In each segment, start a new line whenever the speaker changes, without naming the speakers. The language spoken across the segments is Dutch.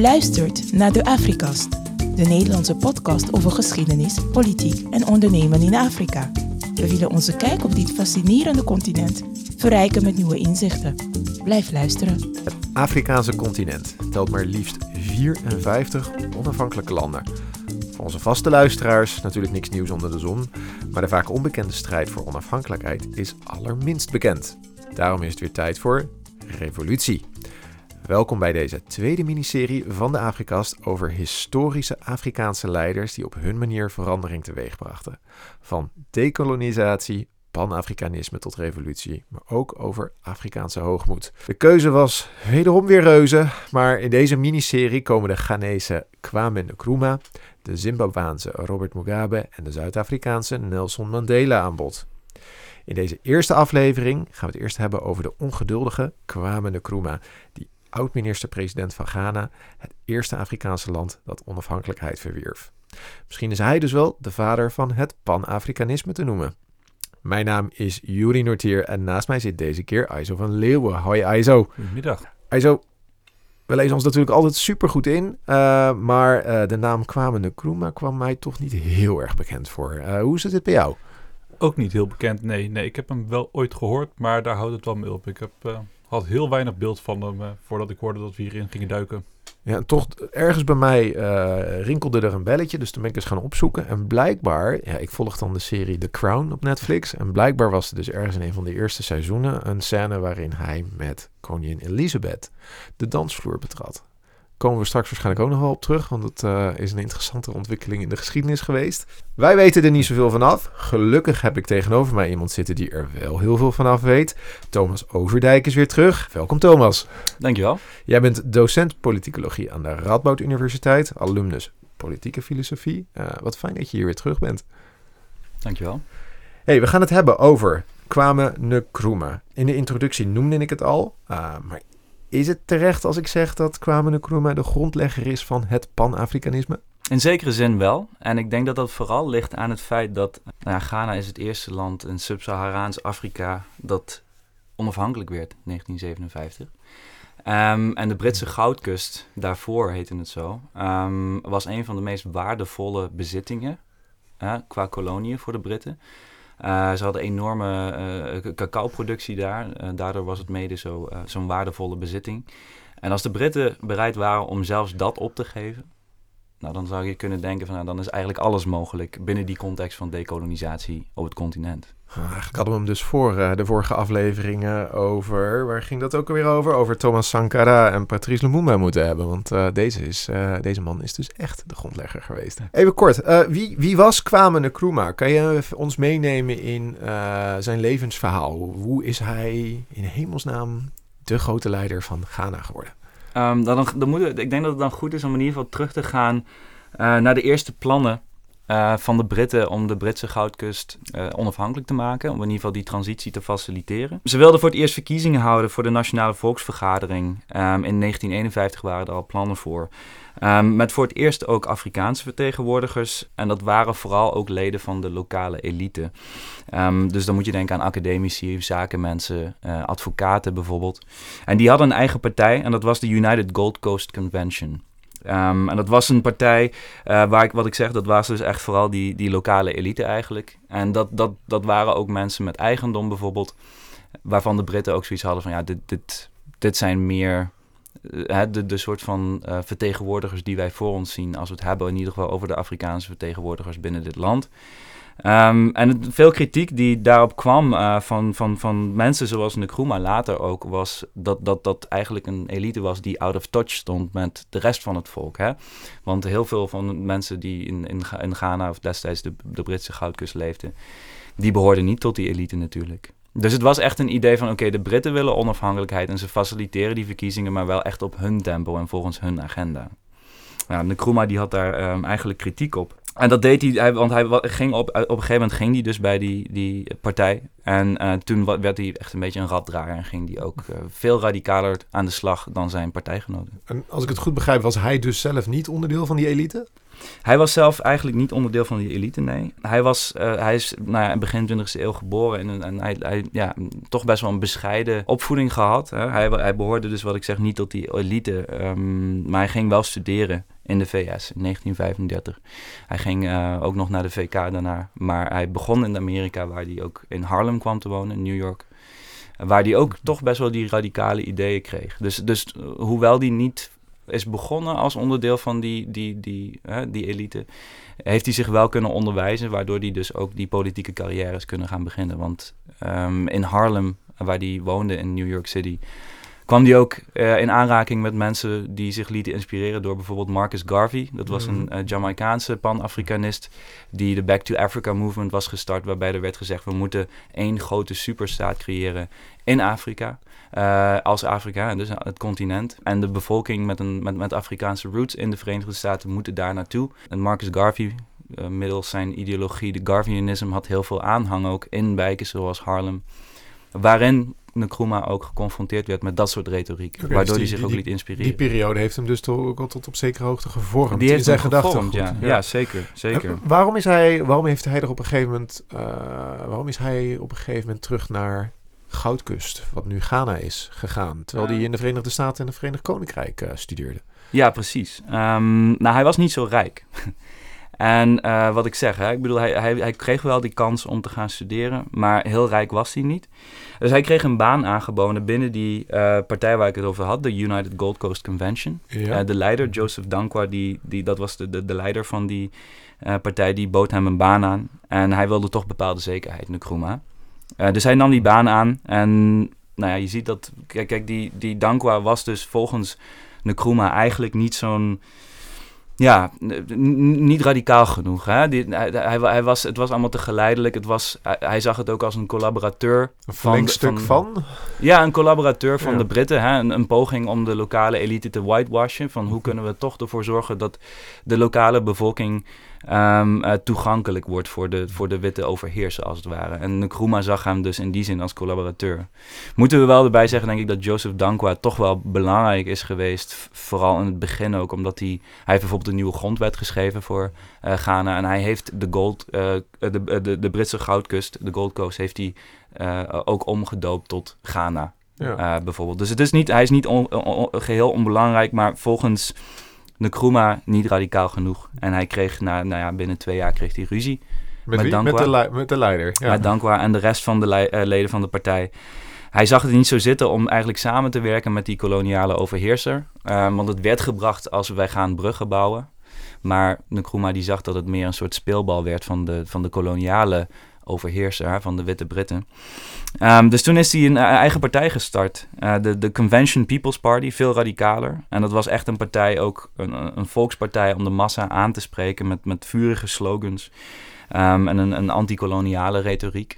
Luistert naar de Afrikast, de Nederlandse podcast over geschiedenis, politiek en ondernemen in Afrika. We willen onze kijk op dit fascinerende continent verrijken met nieuwe inzichten. Blijf luisteren.
Het Afrikaanse continent telt maar liefst 54 onafhankelijke landen. Voor onze vaste luisteraars natuurlijk niks nieuws onder de zon, maar de vaak onbekende strijd voor onafhankelijkheid is allerminst bekend. Daarom is het weer tijd voor revolutie. Welkom bij deze tweede miniserie van de Afrikast over historische Afrikaanse leiders die op hun manier verandering teweegbrachten. Van dekolonisatie, pan-Afrikanisme tot revolutie, maar ook over Afrikaanse hoogmoed. De keuze was wederom weer reuze, maar in deze miniserie komen de Ghanese Kwame Nkrumah, de Zimbabwaanse Robert Mugabe en de Zuid-Afrikaanse Nelson Mandela aan bod. In deze eerste aflevering gaan we het eerst hebben over de ongeduldige Kwame Nkrumah, die oud-minister-president van Ghana, het eerste Afrikaanse land dat onafhankelijkheid verwierf. Misschien is hij dus wel de vader van het pan-Afrikanisme te noemen. Mijn naam is Juri Nortier en naast mij zit deze keer Aizo van Leeuwen. Hoi Aizo.
Goedemiddag.
Aizo, we lezen ons natuurlijk altijd supergoed in, uh, maar uh, de naam Kwame Nkrumah kwam mij toch niet heel erg bekend voor. Uh, hoe zit het bij jou?
Ook niet heel bekend, nee. nee. Ik heb hem wel ooit gehoord, maar daar houdt het wel mee op. Ik heb had heel weinig beeld van hem uh, voordat ik hoorde dat we hierin gingen duiken.
Ja, toch ergens bij mij uh, rinkelde er een belletje, dus toen ben ik eens gaan opzoeken. En blijkbaar, ja, ik volg dan de serie The Crown op Netflix. En blijkbaar was er dus ergens in een van de eerste seizoenen een scène waarin hij met koningin Elizabeth de dansvloer betrad komen we straks waarschijnlijk ook nog wel op terug, want het uh, is een interessante ontwikkeling in de geschiedenis geweest. Wij weten er niet zoveel vanaf. Gelukkig heb ik tegenover mij iemand zitten die er wel heel veel vanaf weet. Thomas Overdijk is weer terug. Welkom Thomas.
Dankjewel.
Jij bent docent politicologie aan de Radboud Universiteit, alumnus politieke filosofie. Uh, wat fijn dat je hier weer terug bent.
Dankjewel.
Hey, we gaan het hebben over Kwame Nkrumah. In de introductie noemde ik het al, uh, maar is het terecht als ik zeg dat Kwame Nkrumah de grondlegger is van het pan-Afrikanisme?
In zekere zin wel. En ik denk dat dat vooral ligt aan het feit dat nou Ghana is het eerste land in Sub-Saharaans Afrika dat onafhankelijk werd in 1957. Um, en de Britse goudkust, daarvoor heette het zo, um, was een van de meest waardevolle bezittingen qua koloniën voor de Britten. Uh, ze hadden enorme uh, cacao-productie daar. Uh, daardoor was het mede zo, zo'n waardevolle bezitting. En als de Britten bereid waren om zelfs dat op te geven, nou, dan zou je kunnen denken van nou, dan is eigenlijk alles mogelijk binnen die context van dekolonisatie op het continent.
Eigenlijk hadden we hem dus voor uh, de vorige afleveringen over, waar ging dat ook alweer over? Over Thomas Sankara en Patrice Lumumba moeten hebben. Want uh, deze, is, uh, deze man is dus echt de grondlegger geweest. Even kort, wie, wie was Kwame Nkrumah? Kan je ons meenemen in zijn levensverhaal? Hoe is hij in hemelsnaam de grote leider van Ghana geworden?
Um, dan, dan moet, ik denk dat het dan goed is om in ieder geval terug te gaan naar de eerste plannen uh, van de Britten om de Britse goudkust uh, onafhankelijk te maken. Om in ieder geval die transitie te faciliteren. Ze wilden voor het eerst verkiezingen houden voor de Nationale Volksvergadering. Um, in 1951 waren er al plannen voor. Um, met voor het eerst ook Afrikaanse vertegenwoordigers. En dat waren vooral ook leden van de lokale elite. Um, dus dan moet je denken aan academici, zakenmensen, uh, advocaten bijvoorbeeld. En die hadden een eigen partij en dat was de United Gold Coast Convention. Um, en dat was een partij uh, waar ik, wat ik zeg, dat was dus echt vooral die, die lokale elite eigenlijk. En dat, dat, dat waren ook mensen met eigendom bijvoorbeeld, waarvan de Britten ook zoiets hadden van ja, dit, dit, dit zijn meer uh, de, de soort van uh, vertegenwoordigers die wij voor ons zien als we het hebben in ieder geval over de Afrikaanse vertegenwoordigers binnen dit land. Um, en veel kritiek die daarop kwam uh, van, van, van mensen zoals Nkrumah later ook, was dat, dat dat eigenlijk een elite was die out of touch stond met de rest van het volk. Hè? Want heel veel van de mensen die in, in, in Ghana of destijds de, de Britse goudkust leefden, die behoorden niet tot die elite natuurlijk. Dus het was echt een idee van, oké, de Britten willen onafhankelijkheid en ze faciliteren die verkiezingen, maar wel echt op hun tempo en volgens hun agenda. Nou, Nkrumah die had daar um, eigenlijk kritiek op. En dat deed hij, want hij ging op, op een gegeven moment ging hij dus bij die, die partij. En uh, toen werd hij echt een beetje een raddrager en ging hij ook uh, veel radicaler aan de slag dan zijn partijgenoten.
En als ik het goed begrijp, was hij dus zelf niet onderdeel van die elite?
Hij was zelf eigenlijk niet onderdeel van die elite, nee. Hij, was, uh, hij is nou ja, begin 20e eeuw geboren en, hij, ja, toch best wel een bescheiden opvoeding gehad. Hè. Hij, hij behoorde dus, wat ik zeg, niet tot die elite, um, maar hij ging wel studeren in de VS in 1935. Hij ging uh, ook nog naar de VK daarna, maar hij begon in Amerika, waar hij ook in Harlem kwam te wonen, in New York. Waar hij ook toch best wel die radicale ideeën kreeg. Dus, dus hoewel die niet is begonnen als onderdeel van die, die, die, hè, die elite, heeft hij zich wel kunnen onderwijzen, waardoor hij dus ook die politieke carrières kunnen gaan beginnen. Want um, in Harlem, waar hij woonde in New York City, kwam hij ook uh, in aanraking met mensen die zich lieten inspireren door bijvoorbeeld Marcus Garvey. Dat was een uh, Jamaicaanse pan-Afrikanist die de Back to Africa movement was gestart, waarbij er werd gezegd we moeten één grote superstaat creëren in Afrika. Uh, als Afrika, en dus het continent. En de bevolking met, een, met, met Afrikaanse roots in de Verenigde Staten moeten daar naartoe. En Marcus Garvey, uh, middels zijn ideologie, de Garveyanisme, had heel veel aanhang ook in wijken zoals Harlem. Waarin Nkrumah ook geconfronteerd werd met dat soort retoriek. Okay, waardoor dus die, hij zich die, ook liet inspireren.
Die periode heeft hem dus toch ook tot op zekere hoogte gevormd.
Die heeft
in zijn
gedachten. Ja. Ja. ja. zeker. zeker.
En waarom, is hij, waarom heeft hij er op een gegeven moment. Uh, waarom is hij op een gegeven moment terug naar Goudkust, wat nu Ghana is, gegaan. Terwijl hij in de Verenigde Staten en het Verenigd Koninkrijk uh, studeerde.
Ja, precies. Um, nou, hij was niet zo rijk. en uh, wat ik zeg, hè, ik bedoel, hij, hij, hij, kreeg wel die kans om te gaan studeren, maar heel rijk was hij niet. Dus hij kreeg een baan aangeboden binnen die uh, partij waar ik het over had, de United Gold Coast Convention. Ja. de leider, Joseph Dankwa, die, die, dat was de, de, de leider van die partij, die bood hem een baan aan. En hij wilde toch bepaalde zekerheid, Nkrumah. Uh, dus hij nam die baan aan. En nou ja, je ziet dat. Kijk, kijk die, die Dankwa was dus volgens Nkrumah eigenlijk niet zo'n. Ja, niet radicaal genoeg. Hè? Die, hij, hij, was, het was allemaal te geleidelijk. Het was, hij, zag het ook als een collaborateur.
Een verlengstuk van, van,
Ja, een collaborateur van ja. de Britten. Hè? Een, een, poging om de lokale elite te whitewashen. Van hoe kunnen we toch ervoor zorgen dat de lokale bevolking um, uh, toegankelijk wordt voor de, voor de witte overheerser, als het ware. En Nkrumah zag hem dus in die zin als collaborateur. Moeten we wel erbij zeggen, denk ik, dat Joseph Dankwa toch wel belangrijk is geweest. Vooral in het begin ook, omdat hij... Hij heeft bijvoorbeeld een nieuwe grondwet geschreven voor uh, Ghana. En hij heeft de, gold, uh, de, de, de Britse goudkust, de Gold Coast, heeft hij ook omgedoopt tot Ghana. Ja. bijvoorbeeld. Dus het is niet, hij is niet on, on, geheel onbelangrijk, maar volgens Nkrumah niet radicaal genoeg. En hij kreeg na, nou ja, binnen twee jaar kreeg hij ruzie.
Met, met, met, de, met de leider.
Ja. Met Dankwa en de rest van de uh, leden van de partij. Hij zag het niet zo zitten om eigenlijk samen te werken met die koloniale overheerser. Uh, want het werd gebracht als wij gaan bruggen bouwen. Maar Nkrumah die zag dat het meer een soort speelbal werd van de, van de koloniale overheerser van de Witte Britten. Um, dus toen is hij een eigen partij gestart. Uh, de, de Convention People's Party, veel radicaler. En dat was echt een partij, ook een, een volkspartij om de massa aan te spreken met, met vurige slogans um, en een, een anti-koloniale retoriek.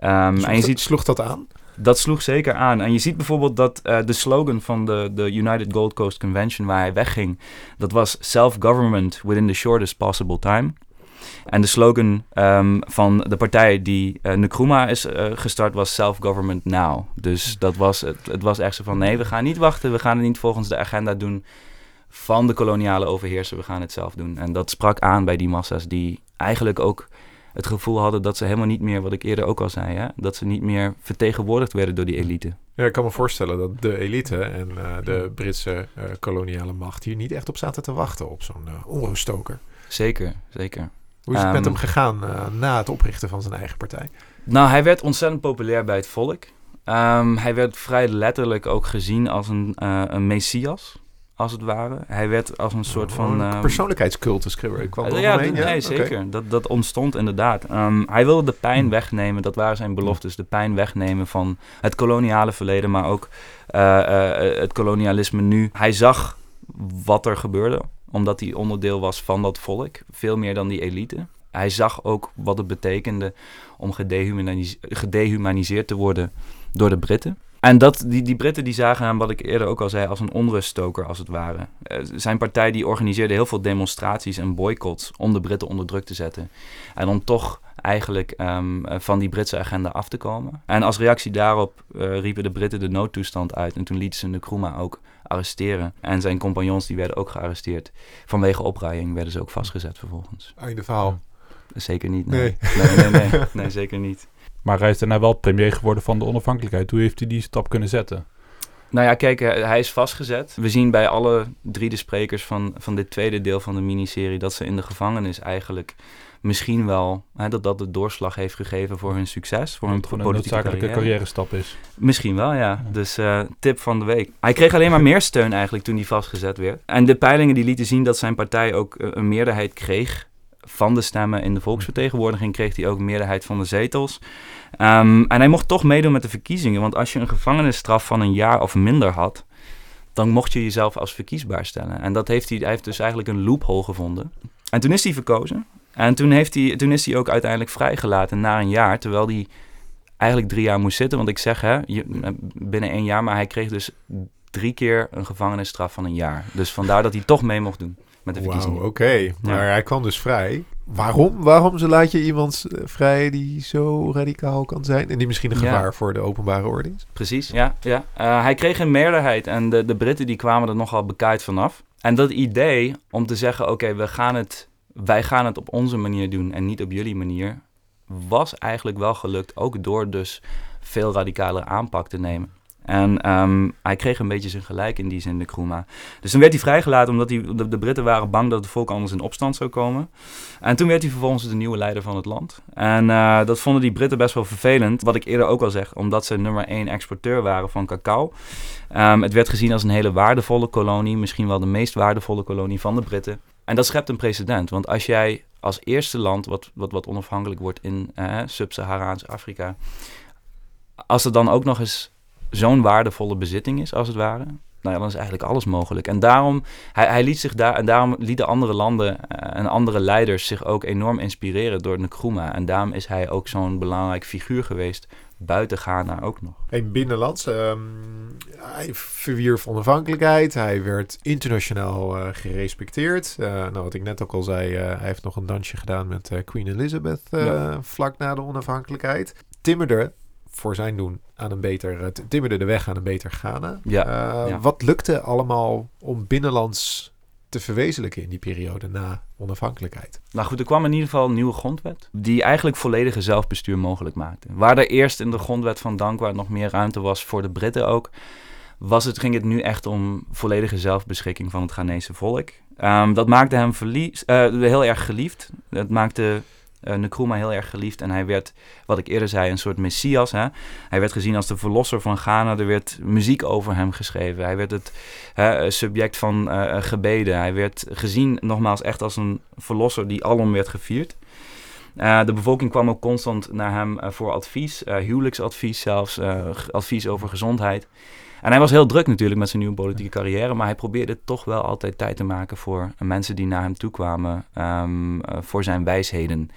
Um, sloeg, en je ziet, sloeg dat aan?
Dat sloeg zeker aan. En je ziet bijvoorbeeld dat uh, de slogan van de, de United Gold Coast Convention waar hij wegging, dat was self-government within the shortest possible time. En de slogan um, van de partij die uh, Nkrumah is uh, gestart was Self-Government Now. Dus dat was, het, het was echt zo van nee, we gaan niet wachten. We gaan het niet volgens de agenda doen van de koloniale overheerser. We gaan het zelf doen. En dat sprak aan bij die massa's die eigenlijk ook het gevoel hadden dat ze helemaal niet meer, wat ik eerder ook al zei, hè, dat ze niet meer vertegenwoordigd werden door die elite.
Ja, ik kan me voorstellen dat de elite en uh, de Britse uh, koloniale macht hier niet echt op zaten te wachten op zo'n uh, onruststoker.
Zeker, zeker.
Hoe is het um, met hem gegaan uh, na het oprichten van zijn eigen partij?
Nou, hij werd ontzettend populair bij het volk. Um, hij werd vrij letterlijk ook gezien als een, uh, een messias, als het ware. Hij werd als een soort
oh,
van...
Een persoonlijkheidscultus kwam
uh, ja, nee, ja? zeker. Okay. Dat, dat ontstond inderdaad. Um, hij wilde de pijn wegnemen, dat waren zijn beloftes. De pijn wegnemen van het koloniale verleden, maar ook het kolonialisme nu. Hij zag wat er gebeurde omdat hij onderdeel was van dat volk, veel meer dan die elite. Hij zag ook wat het betekende om gedehumanis gedehumaniseerd te worden door de Britten. En dat, die, die Britten die zagen hem, wat ik eerder ook al zei, als een onruststoker als het ware. Uh, zijn partij die organiseerde heel veel demonstraties en boycotts om de Britten onder druk te zetten. En om toch eigenlijk ehm, eh, van die Britse agenda af te komen. En als reactie daarop uh, riepen de Britten de noodtoestand uit. En toen lieten ze Nkrumah ook arresteren. En zijn compagnons die werden ook gearresteerd. Vanwege opruiing werden ze ook vastgezet vervolgens.
Einde verhaal.
Zeker niet.
Nee.
Nee, nee, nee, nee, nee, zeker niet.
Maar hij is daarna wel premier geworden van de onafhankelijkheid. Hoe heeft hij die stap kunnen zetten?
Nou ja, kijk, hij is vastgezet. We zien bij alle drie de sprekers van, van dit tweede deel van de miniserie dat ze in de gevangenis eigenlijk misschien wel hè, dat dat de doorslag heeft gegeven voor hun succes, voor hun
een
politieke
noodzakelijke
carrière.
stap is.
Misschien wel, ja. Dus eh, tip van de week. Hij kreeg alleen maar meer steun eigenlijk toen hij vastgezet werd. En de peilingen die lieten zien dat zijn partij ook eh, een meerderheid kreeg van de stemmen in de volksvertegenwoordiging kreeg hij ook een meerderheid van de zetels. Ehm, en hij mocht toch meedoen met de verkiezingen, want als je een gevangenisstraf van een jaar of minder had, dan mocht je jezelf als verkiesbaar stellen. En dat heeft hij, hij heeft dus eigenlijk een loophole gevonden. En toen is hij verkozen. En toen, heeft hij, toen is hij ook uiteindelijk vrijgelaten na een jaar, terwijl hij eigenlijk drie jaar moest zitten. Want ik zeg, hè, binnen één jaar, maar hij kreeg dus drie keer een gevangenisstraf van een jaar. Dus vandaar dat hij toch mee mocht doen met de verkiezingen.
oké. Maar hij kwam dus vrij. Waarom? Waarom zo laat je iemand eh, vrij die zo radicaal kan zijn? En die misschien een
Ja.
gevaar voor de openbare orde is?
Precies, ja. ja. Eh, hij kreeg een meerderheid en de, de Britten die kwamen er nogal bekaaid vanaf. En dat idee om te zeggen, oké, we gaan het, wij gaan het op onze manier doen en niet op jullie manier, was eigenlijk wel gelukt, ook door dus veel radicalere aanpak te nemen. En ehm, hij kreeg een beetje zijn gelijk in die zin, de Kruma. Dus toen werd hij vrijgelaten omdat hij, de, Britten waren bang dat het volk anders in opstand zou komen. En toen werd hij vervolgens de nieuwe leider van het land. En eh, dat vonden die Britten best wel vervelend. Wat ik eerder ook al zeg, omdat ze nummer één exporteur waren van cacao. Ehm, het werd gezien als een hele waardevolle kolonie. Misschien wel de meest waardevolle kolonie van de Britten. En dat schept een precedent. Want als jij als eerste land wat, wat, wat onafhankelijk wordt in eh, Sub-Saharaans Afrika. Als er dan ook nog eens zo'n waardevolle bezitting is, als het ware. Nou ja, dan is eigenlijk alles mogelijk. En daarom, hij, hij liet zich daar, en daarom lieten andere landen eh, en andere leiders zich ook enorm inspireren door Nkrumah. En daarom is hij ook zo'n belangrijk figuur geweest, buiten Ghana ook nog.
Een binnenlands. ehm, hij verwierf onafhankelijkheid. Hij werd internationaal eh, gerespecteerd. Eh, nou, wat ik net ook al zei, hij heeft nog een dansje gedaan met Queen Elizabeth
Ja.
vlak na de onafhankelijkheid. Timmerde voor zijn doen aan een beter, eh, timmerde de weg aan een beter Ghana.
Ja,
Eh,
ja.
Wat lukte allemaal om binnenlands te verwezenlijken in die periode na onafhankelijkheid?
Nou goed, er kwam in ieder geval een nieuwe grondwet. Die eigenlijk volledige zelfbestuur mogelijk maakte. Waar er eerst in de grondwet van Dankwa nog meer ruimte was voor de Britten ook. Was het, ging het nu echt om volledige zelfbeschikking van het Ghanese volk. Ehm, dat maakte hem verlies, eh, heel erg geliefd. Het maakte eh Nkrumah heel erg geliefd. En hij werd, wat ik eerder zei, een soort messias. Hè? Hij werd gezien als de verlosser van Ghana. Er werd muziek over hem geschreven. Hij werd het hè, subject van eh, gebeden. Hij werd gezien, nogmaals, echt als een verlosser die alom werd gevierd. Eh, de bevolking kwam ook constant naar hem eh, voor advies, eh, huwelijksadvies zelfs, eh, advies over gezondheid. En hij was heel druk natuurlijk met zijn nieuwe politieke carrière, maar hij probeerde toch wel altijd tijd te maken voor mensen die naar hem toe kwamen, ehm, eh, voor zijn wijsheden.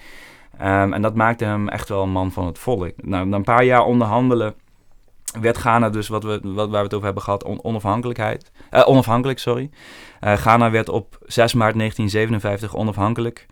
Ehm, en dat maakte hem echt wel een man van het volk. Nou, na een paar jaar onderhandelen werd Ghana dus, wat we, wat, waar we het over hebben gehad, on- onafhankelijkheid. eh, onafhankelijk, sorry. Eh, Ghana werd op 6 maart 1957 onafhankelijk.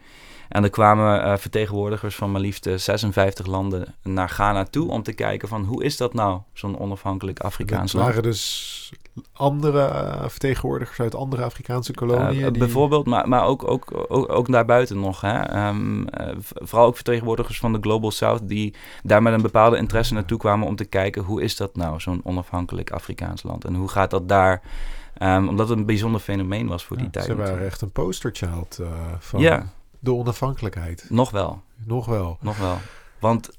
En er kwamen eh, vertegenwoordigers van maar liefst eh, 56 landen naar Ghana toe om te kijken van hoe is dat nou, zo'n onafhankelijk Afrikaans land.
waren dus andere eh, vertegenwoordigers uit andere Afrikaanse koloniën. Die-
Bijvoorbeeld, maar, maar ook, ook, ook, ook daarbuiten nog. Hè? Ehm, eh, vooral ook vertegenwoordigers van de Global South die daar met een bepaalde interesse naartoe kwamen om te kijken hoe is dat nou, zo'n onafhankelijk Afrikaans land. En hoe gaat dat daar, Ehm, omdat het een bijzonder fenomeen was voor die tijd.
Ze waren echt een posterchild eh, van
Ja,
de onafhankelijkheid.
nog wel,
Nog wel.
nog wel. Want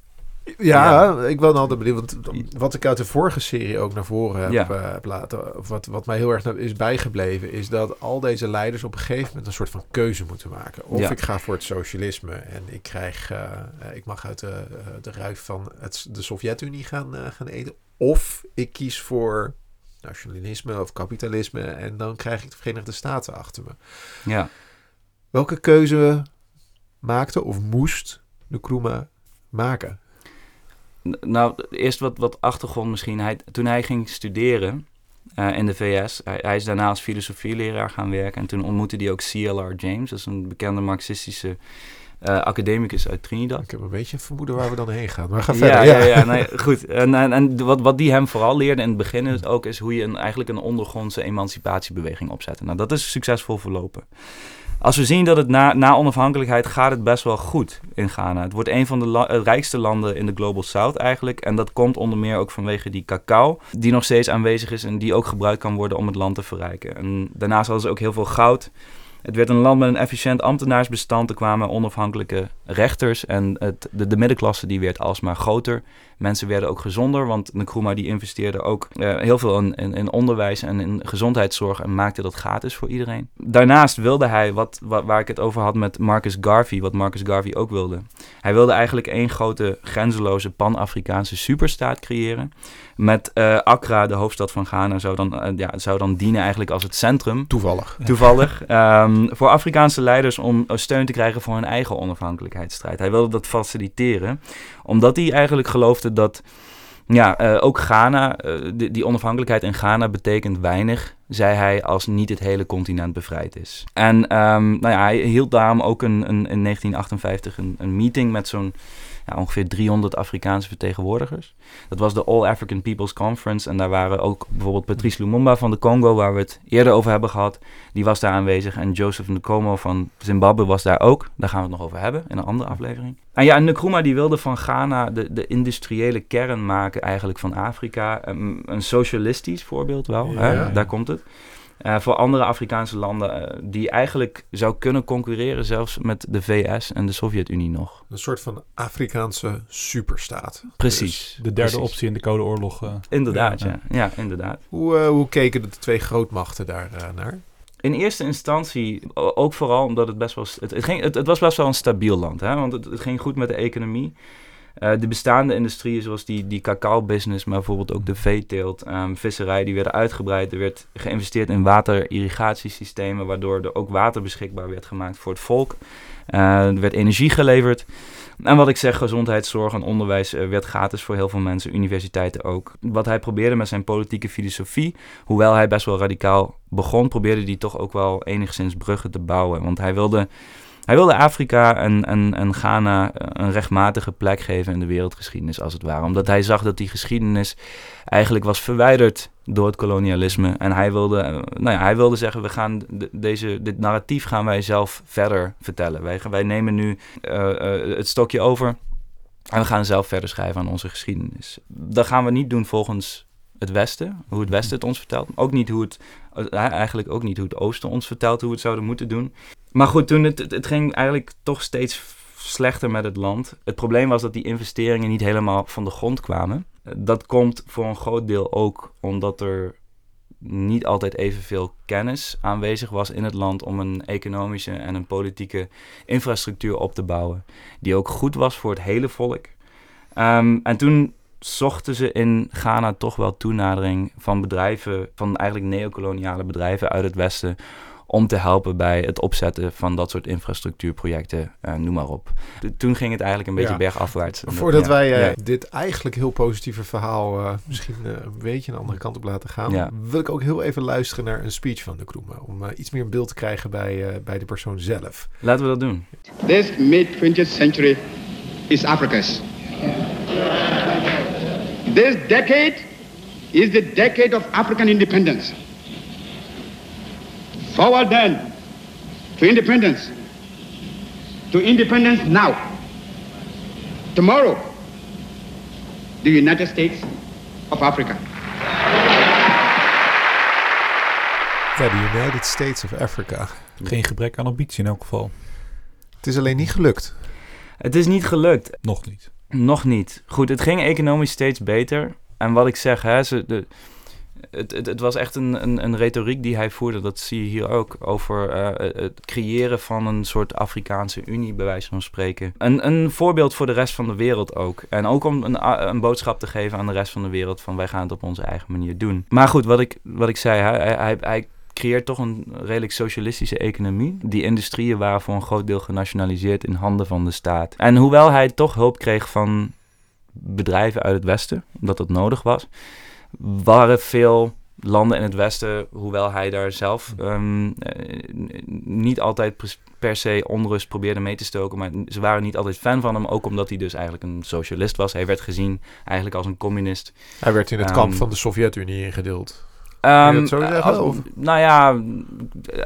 Ja, ik wil altijd benieuwd. Want wat ik uit de vorige serie ook naar voren heb,
Ja.
eh, heb laten. Of wat, wat mij heel erg is bijgebleven, is dat al deze leiders op een gegeven moment een soort van keuze moeten maken. Of
Ja.
ik ga voor het socialisme en ik krijg. eh, eh, ik mag uit de, de ruif van het, de Sovjet-Unie gaan, gaan eten. Of ik kies voor nationalisme of kapitalisme en dan krijg ik de Verenigde Staten achter me.
ja,
Welke keuze maakte of moest de Kruma maken?
Nou, eerst wat, wat achtergrond misschien. Hij, toen hij ging studeren eh, in de VS, hij, hij is daarna als filosofieleraar gaan werken. En toen ontmoette hij ook C.L.R. James, dat is een bekende marxistische eh, academicus uit Trinidad.
Ik heb een beetje een vermoeden waar we dan heen gaan. Maar ga
Ja,
verder.
ja, ja, nee, goed. En, en, en wat, wat die hem vooral leerde in het begin is ook, is hoe je een, eigenlijk een ondergrondse emancipatiebeweging opzet. Nou, dat is succesvol verlopen. Als we zien dat het na, na onafhankelijkheid gaat het best wel goed in Ghana. Het wordt een van de eh, rijkste landen in de Global South eigenlijk. En dat komt onder meer ook vanwege die cacao, die nog steeds aanwezig is en die ook gebruikt kan worden om het land te verrijken. En daarnaast hadden ze ook heel veel goud. Het werd een land met een efficiënt ambtenaarsbestand. Er kwamen onafhankelijke rechters en het, de, de middenklasse die werd alsmaar groter. Mensen werden ook gezonder, want Nkrumah die investeerde ook eh, heel veel in, in, in onderwijs en in gezondheidszorg en maakte dat gratis voor iedereen. Daarnaast wilde hij, wat, wat, waar ik het over had met Marcus Garvey, wat Marcus Garvey ook wilde. Hij wilde eigenlijk één grote grenzeloze pan-Afrikaanse superstaat creëren. Met eh, Accra, de hoofdstad van Ghana, zou dan, eh, ja, zou dan dienen eigenlijk als het centrum
Toevallig.
toevallig, ehm, voor Afrikaanse leiders om eh, steun te krijgen voor hun eigen onafhankelijkheidsstrijd. Hij wilde dat faciliteren, omdat hij eigenlijk geloofde dat ja, eh, ook Ghana, eh, die, onafhankelijkheid in Ghana betekent weinig, zei hij, als niet het hele continent bevrijd is. En ehm, nou ja, hij hield daarom ook een, een, in 1958 een, een meeting met zo'n ongeveer 300 Afrikaanse vertegenwoordigers. Dat was de All African People's Conference. En daar waren ook bijvoorbeeld Patrice Lumumba van de Congo, waar we het eerder over hebben gehad. Die was daar aanwezig. En Joseph Nkomo van Zimbabwe was daar ook. Daar gaan we het nog over hebben in een andere aflevering. En ja, Nkrumah die wilde van Ghana de, de industriële kern maken eigenlijk van Afrika. Een, een socialistisch voorbeeld wel,
Ja.
hè? daar komt het. Eh, voor andere Afrikaanse landen eh, die eigenlijk zou kunnen concurreren zelfs met de VS en de Sovjet-Unie nog.
Een soort van Afrikaanse superstaat.
Precies.
De derde
Precies.
optie in de Koude Oorlog. eh.
Inderdaad,
Ja.
ja. Ja, inderdaad.
Hoe, eh, hoe keken de twee grootmachten daar eh, naar?
In eerste instantie, ook vooral omdat het best wel... Het, het, ging, het, het was best wel een stabiel land, hè? want het, het ging goed met de economie. Eh, de bestaande industrieën zoals die, die cacao-business, maar bijvoorbeeld ook de veeteelt, ehm, visserij, die werden uitgebreid. Er werd geïnvesteerd in waterirrigatiesystemen, waardoor er ook water beschikbaar werd gemaakt voor het volk. Eh, er werd energie geleverd. En wat ik zeg, gezondheidszorg en onderwijs eh, werd gratis voor heel veel mensen, universiteiten ook. Wat hij probeerde met zijn politieke filosofie, hoewel hij best wel radicaal begon, probeerde hij toch ook wel enigszins bruggen te bouwen. Want hij wilde, hij wilde Afrika en, en, en Ghana eh, een rechtmatige plek geven in de wereldgeschiedenis, als het ware. Omdat hij zag dat die geschiedenis eigenlijk was verwijderd door het kolonialisme. En hij wilde, eh, nou ja, hij wilde zeggen, we gaan de- deze, dit narratief gaan wij zelf verder vertellen. Wij, wij nemen nu eh, het stokje over en we gaan zelf verder schrijven aan onze geschiedenis. Dat gaan we niet doen volgens het Westen, hoe het Westen het ons vertelt. Ook niet hoe het, eigenlijk ook niet hoe het Oosten ons vertelt hoe we het zouden moeten doen. Maar goed, toen het, het, ging eigenlijk toch steeds slechter met het land. Het probleem was dat die investeringen niet helemaal van de grond kwamen. Dat komt voor een groot deel ook omdat er niet altijd evenveel kennis aanwezig was in het land om een economische en een politieke infrastructuur op te bouwen. Die ook goed was voor het hele volk. Ehm, en toen zochten ze in Ghana toch wel toenadering van bedrijven, van eigenlijk neocoloniale bedrijven uit het Westen, om te helpen bij het opzetten van dat soort infrastructuurprojecten, eh, noem maar op. Toen ging het eigenlijk een beetje
Ja.
bergafwaarts.
Voordat
Ja,
wij eh,
ja.
dit eigenlijk heel positieve verhaal eh, misschien een beetje een andere kant op laten gaan,
Ja.
wil ik ook heel even luisteren naar een speech van de Nkrumah. Om iets meer een beeld te krijgen bij, eh, bij de persoon zelf.
Laten we dat doen.
This mid 20th century is Africa's. This decade is the decade of African independence. Forward then to independence. To independence now. Tomorrow, the United States of Africa.
Ja, de United States of Africa.
Geen gebrek aan ambitie in elk geval.
Het is alleen niet gelukt.
Het is niet gelukt.
Nog niet.
Nog niet. Goed, het ging economisch steeds beter. En wat ik zeg, hè, ze, de, het, het, was echt een, een, een retoriek die hij voerde. Dat zie je hier ook over eh, het creëren van een soort Afrikaanse Unie, bij wijze van spreken. Een, een voorbeeld voor de rest van de wereld ook. En ook om een, een boodschap te geven aan de rest van de wereld van wij gaan het op onze eigen manier doen. Maar goed, wat ik, wat ik zei, hij, hij, hij creëert toch een redelijk socialistische economie. Die industrieën waren voor een groot deel genationaliseerd in handen van de staat. En hoewel hij toch hulp kreeg van bedrijven uit het Westen, omdat dat nodig was, waren veel landen in het Westen, hoewel hij daar zelf um, niet altijd per se onrust probeerde mee te stoken, maar ze waren niet altijd fan van hem, ook omdat hij dus eigenlijk een socialist was. Hij werd gezien eigenlijk als een communist.
Hij werd in het kamp van de Sovjet-Unie ingedeeld.
Um, nou ja,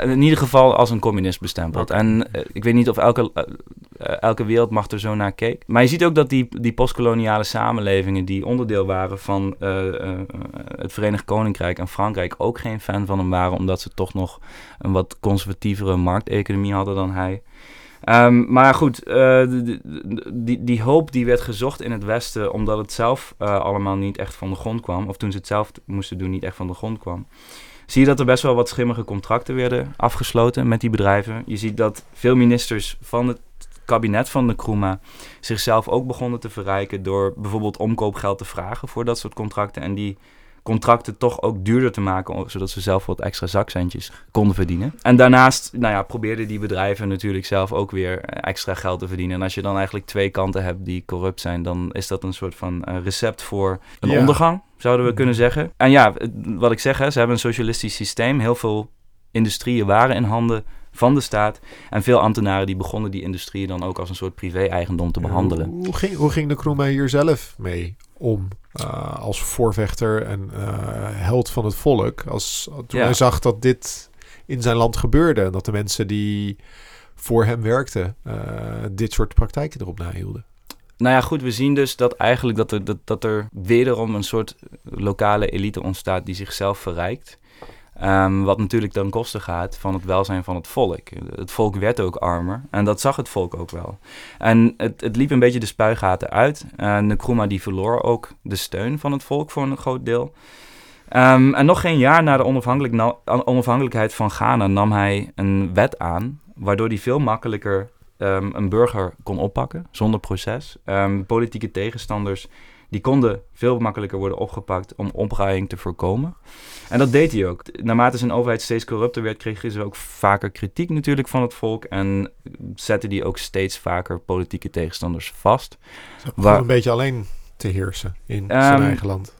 in ieder geval als een communist bestempeld. En uh, ik weet niet of elke, uh, elke wereldmacht er zo naar keek. Maar je ziet ook dat die, die postkoloniale samenlevingen die onderdeel waren van het Verenigd Koninkrijk en Frankrijk ook geen fan van hem waren, omdat ze toch nog een wat conservatievere markteconomie hadden dan hij. Um, maar goed, uh, die, die, hoop die werd gezocht in het Westen omdat het zelf uh, allemaal niet echt van de grond kwam. Of toen ze het zelf moesten doen niet echt van de grond kwam. Zie je dat er best wel wat schimmige contracten werden afgesloten met die bedrijven. Je ziet dat veel ministers van het kabinet van de Kruma zichzelf ook begonnen te verrijken door bijvoorbeeld omkoopgeld te vragen voor dat soort contracten. En die contracten toch ook duurder te maken, zodat ze zelf wat extra zakcentjes konden verdienen. En daarnaast nou ja, probeerden die bedrijven natuurlijk zelf ook weer extra geld te verdienen. En als je dan eigenlijk twee kanten hebt die corrupt zijn, dan is dat een soort van uh, recept voor een ja. ondergang, zouden we kunnen zeggen. En ja, wat ik zeg, hè, ze hebben een socialistisch systeem. Heel veel industrieën waren in handen van de staat. En veel ambtenaren die begonnen die industrieën dan ook als een soort privé-eigendom te behandelen.
Hoe ging, hoe ging de Kroema hier zelf mee om? Uh, als voorvechter en uh, held van het volk. Als, toen ja. hij zag dat dit in zijn land gebeurde. En dat de mensen die voor hem werkten uh, dit soort praktijken erop nahielden.
Nou ja, goed, we zien dus dat eigenlijk dat er, dat, dat er wederom een soort lokale elite ontstaat die zichzelf verrijkt. Um, wat natuurlijk ten koste gaat van het welzijn van het volk. Het volk werd ook armer en dat zag het volk ook wel. En het, het liep een beetje de spuigaten uit. En Nkrumah die verloor ook de steun van het volk voor een groot deel. Um, en nog geen jaar na de onafhankelijk onafhankelijkheid van Ghana nam hij een wet aan... waardoor hij veel makkelijker um, een burger kon oppakken zonder proces. politieke tegenstanders die konden veel makkelijker worden opgepakt om opruiing te voorkomen. En dat deed hij ook. Naarmate zijn overheid steeds corrupter werd, kreeg hij ook vaker kritiek natuurlijk van het volk. En zette hij ook steeds vaker politieke tegenstanders vast.
Waar een beetje alleen te heersen in zijn um, eigen land.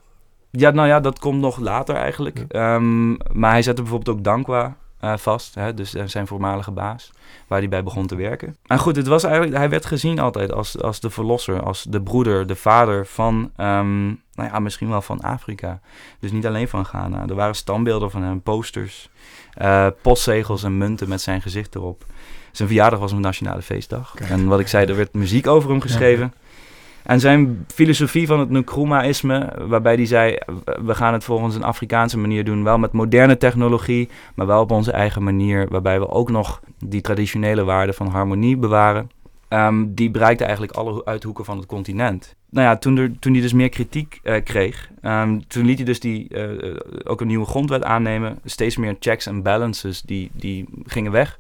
Ja, nou ja, dat komt nog later eigenlijk. Ja. Um, maar hij zette bijvoorbeeld ook Dankwa uh, vast. Hè, dus zijn voormalige baas, waar hij bij begon te werken. En goed, het was eigenlijk, hij werd gezien altijd als, als de verlosser, als de broeder, de vader van, um, nou ja, misschien wel van Afrika. Dus niet alleen van Ghana. Er waren standbeelden van hem, posters, uh, postzegels en munten met zijn gezicht erop. Zijn verjaardag was een nationale feestdag. Kijk. En wat ik zei, er werd muziek over hem geschreven. Ja. En zijn filosofie van het Nkrumah-isme, waarbij hij zei: we gaan het volgens een Afrikaanse manier doen, wel met moderne technologie, maar wel op onze eigen manier, waarbij we ook nog die traditionele waarden van harmonie bewaren. Um, die bereikte eigenlijk alle uithoeken van het continent. Nou ja, toen, er, toen hij dus meer kritiek uh, kreeg, um, toen liet hij dus die, uh, ook een nieuwe grondwet aannemen. Steeds meer checks en balances, die, die gingen weg.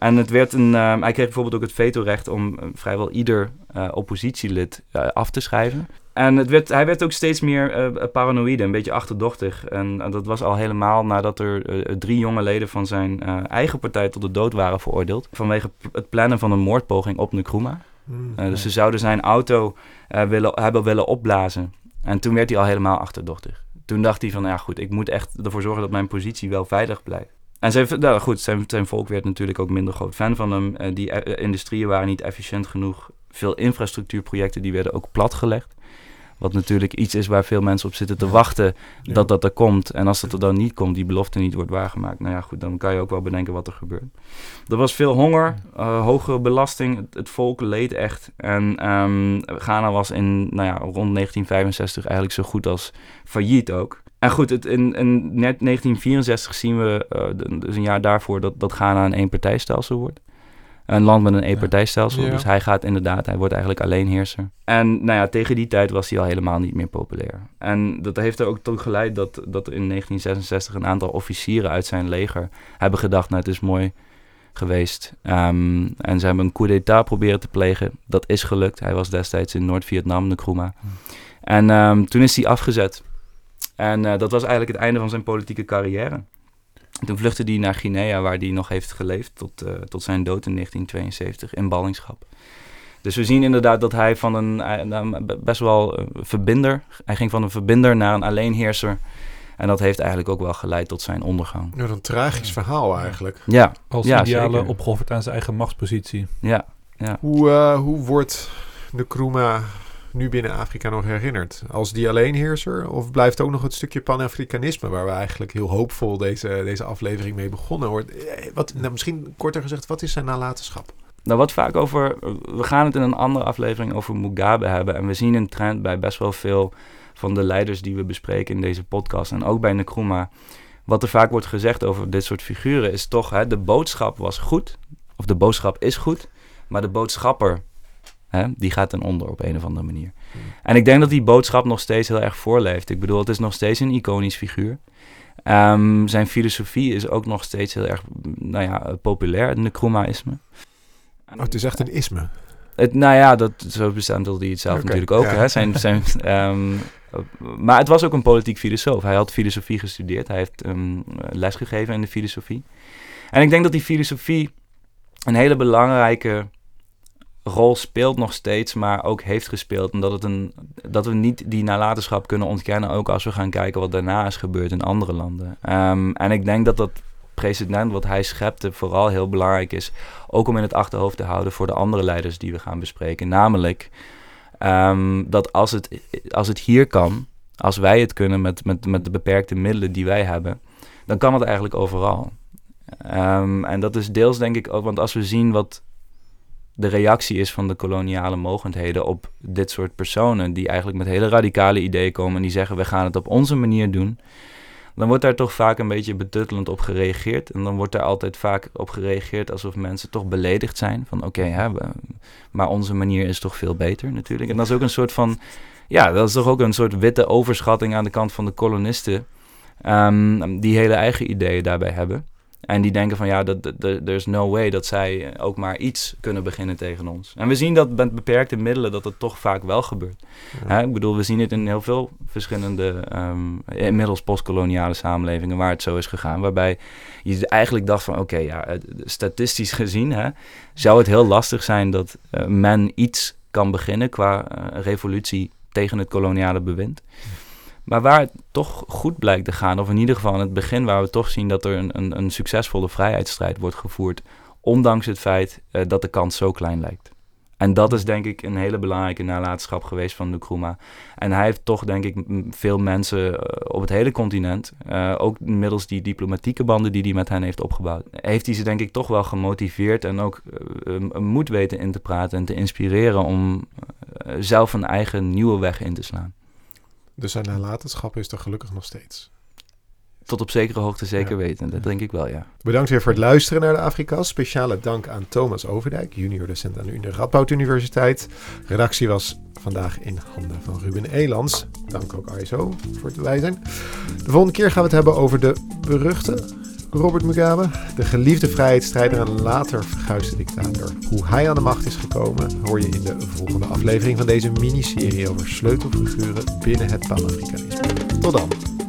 En het werd een, uh, hij kreeg bijvoorbeeld ook het vetorecht om uh, vrijwel ieder uh, oppositielid af te schrijven. En het werd, hij werd ook steeds meer paranoïde, een beetje achterdochtig. En, dat was al helemaal nadat er drie jonge leden van zijn eigen partij tot de dood waren veroordeeld. Vanwege het plannen van een moordpoging op Nkrumah. Mm, dus ze zouden zijn auto willen, hebben willen opblazen. En toen werd hij al helemaal achterdochtig. Toen dacht hij van, ja goed, ik moet echt ervoor zorgen dat mijn positie wel veilig blijft. En zijn, nou goed, zijn, zijn volk werd natuurlijk ook minder groot fan van hem. Uh, die uh, industrieën waren niet efficiënt genoeg. Veel infrastructuurprojecten die werden ook platgelegd. Wat natuurlijk iets is waar veel mensen op zitten te wachten ja. dat dat er komt. En als dat er dan niet komt, die belofte niet wordt waargemaakt. Nou ja, goed, dan kan je ook wel bedenken wat er gebeurt. Er was veel honger, uh, hogere belasting. Het, het, volk leed echt. En um, Ghana was in nou ja, rond 1965 eigenlijk zo goed als failliet ook. En goed, het, in, in net 1964 zien we, uh, dus een jaar daarvoor, dat, dat Ghana een eenpartijstelsel wordt. Een land met een eenpartijstelsel. Ja. Dus hij gaat inderdaad, hij wordt eigenlijk alleenheerser. En nou ja, tegen die tijd was hij al helemaal niet meer populair. En dat heeft er ook toe geleid dat, dat in 1966 een aantal officieren uit zijn leger hebben gedacht, nou het is mooi geweest. Um, en ze hebben een coup d'état proberen te plegen. Dat is gelukt. Hij was destijds in Noord-Vietnam, Nkrumah. Hm. En um, toen is hij afgezet. En uh, dat was eigenlijk het einde van zijn politieke carrière. Toen vluchtte hij naar Guinea, waar hij nog heeft geleefd tot, uh, tot zijn dood in 1972 in ballingschap. Dus we zien inderdaad dat hij van een uh, best wel verbinder, hij ging van een verbinder naar een alleenheerser. En dat heeft eigenlijk ook wel geleid tot zijn ondergang.
Ja, een tragisch verhaal eigenlijk.
Ja,
Als
Ja,
ideale
zeker.
opgeofferd aan zijn eigen machtspositie.
ja.
Hoe, eh, hoe wordt de Nkrumah nu binnen Afrika nog herinnerd? Als die alleenheerser? Of blijft ook nog het stukje pan-Afrikanisme... waar we eigenlijk heel hoopvol deze, deze aflevering mee begonnen? Eh, wat, nou, misschien korter gezegd, wat is zijn nalatenschap?
Nou, wat vaak over. We gaan het in een andere aflevering over Mugabe hebben. En we zien een trend bij best wel veel van de leiders die we bespreken in deze podcast. En ook bij Nkrumah. Wat er vaak wordt gezegd over dit soort figuren is toch: hè, de boodschap was goed. Of de boodschap is goed. Maar de boodschapper, hè, die gaat ten onder op een of andere manier. En ik denk dat die boodschap nog steeds heel erg voorleeft. Ik bedoel, het is nog steeds een iconisch figuur. Ehm, zijn filosofie is ook nog steeds heel erg nou ja, populair, het Nkrumahisme.
Oh, het is echt een isme.
Het, nou ja, dat, zo bestempelde hij het zelf natuurlijk ook.
ja.
Hè? Zijn, zijn, ehm, maar het was ook een politiek filosoof. Hij had filosofie gestudeerd. Hij heeft ehm, lesgegeven in de filosofie. En ik denk dat die filosofie een hele belangrijke rol speelt nog steeds, maar ook heeft gespeeld. Omdat het een, dat we niet die nalatenschap kunnen ontkennen, ook als we gaan kijken wat daarna is gebeurd in andere landen. Ehm, en ik denk dat dat precedent wat hij schepte vooral heel belangrijk is, ook om in het achterhoofd te houden voor de andere leiders die we gaan bespreken. Namelijk ehm, dat als het, als het hier kan, als wij het kunnen met, met, met de beperkte middelen die wij hebben, dan kan het eigenlijk overal. Ehm, en dat is deels denk ik ook, want als we zien wat de reactie is van de koloniale mogendheden op dit soort personen, die eigenlijk met hele radicale ideeën komen en die zeggen we gaan het op onze manier doen, dan wordt daar toch vaak een beetje betuttelend op gereageerd. En dan wordt daar altijd vaak op gereageerd alsof mensen toch beledigd zijn. Van oké, we- maar onze manier is toch veel beter natuurlijk. En dat is ook een soort van, ja, dat is toch ook een soort witte overschatting aan de kant van de kolonisten. ehm, die hele eigen ideeën daarbij hebben. En die denken van ja, dat- dat- there's no way dat zij ook maar iets kunnen beginnen tegen ons. En we zien dat met beperkte middelen dat het toch vaak wel gebeurt.
Ja.
Hè, ik bedoel, we zien het in heel veel verschillende, ehm, inmiddels postkoloniale samenlevingen waar het zo is gegaan. Waarbij je eigenlijk dacht van oké, ja, statistisch gezien hè, zou het heel lastig zijn dat eh, men iets kan beginnen qua eh, revolutie tegen het koloniale bewind. Maar waar het toch goed blijkt te gaan, of in ieder geval in het begin waar we toch zien dat er een, een, een succesvolle vrijheidsstrijd wordt gevoerd, ondanks het feit eh, dat de kans zo klein lijkt. En dat is denk ik een hele belangrijke nalatenschap geweest van Nkrumah. En hij heeft toch denk ik veel mensen eh, op het hele continent, eh, ook middels die diplomatieke banden die hij met hen heeft opgebouwd, heeft hij ze denk ik toch wel gemotiveerd en ook eh, moed weten in te praten en te inspireren om zelf een eigen nieuwe weg in te slaan.
Dus zijn nalatenschap is er gelukkig nog steeds.
Tot op zekere hoogte zeker
Ja.
weten, dat denk ik wel, ja.
Bedankt weer voor het luisteren naar de Afrika's. Speciale dank aan Thomas Overdijk, junior docent aan de Radboud Universiteit. Redactie was vandaag in handen van Ruben Elans. Dank ook ISO voor het zijn. De volgende keer gaan we het hebben over de beruchte Robert Mugabe, de geliefde vrijheidsstrijder en later verguisde dictator. Hoe hij aan de macht is gekomen hoor je in de volgende aflevering van deze miniserie over sleutelfiguren binnen het Pan-Afrikanisme. Tot dan.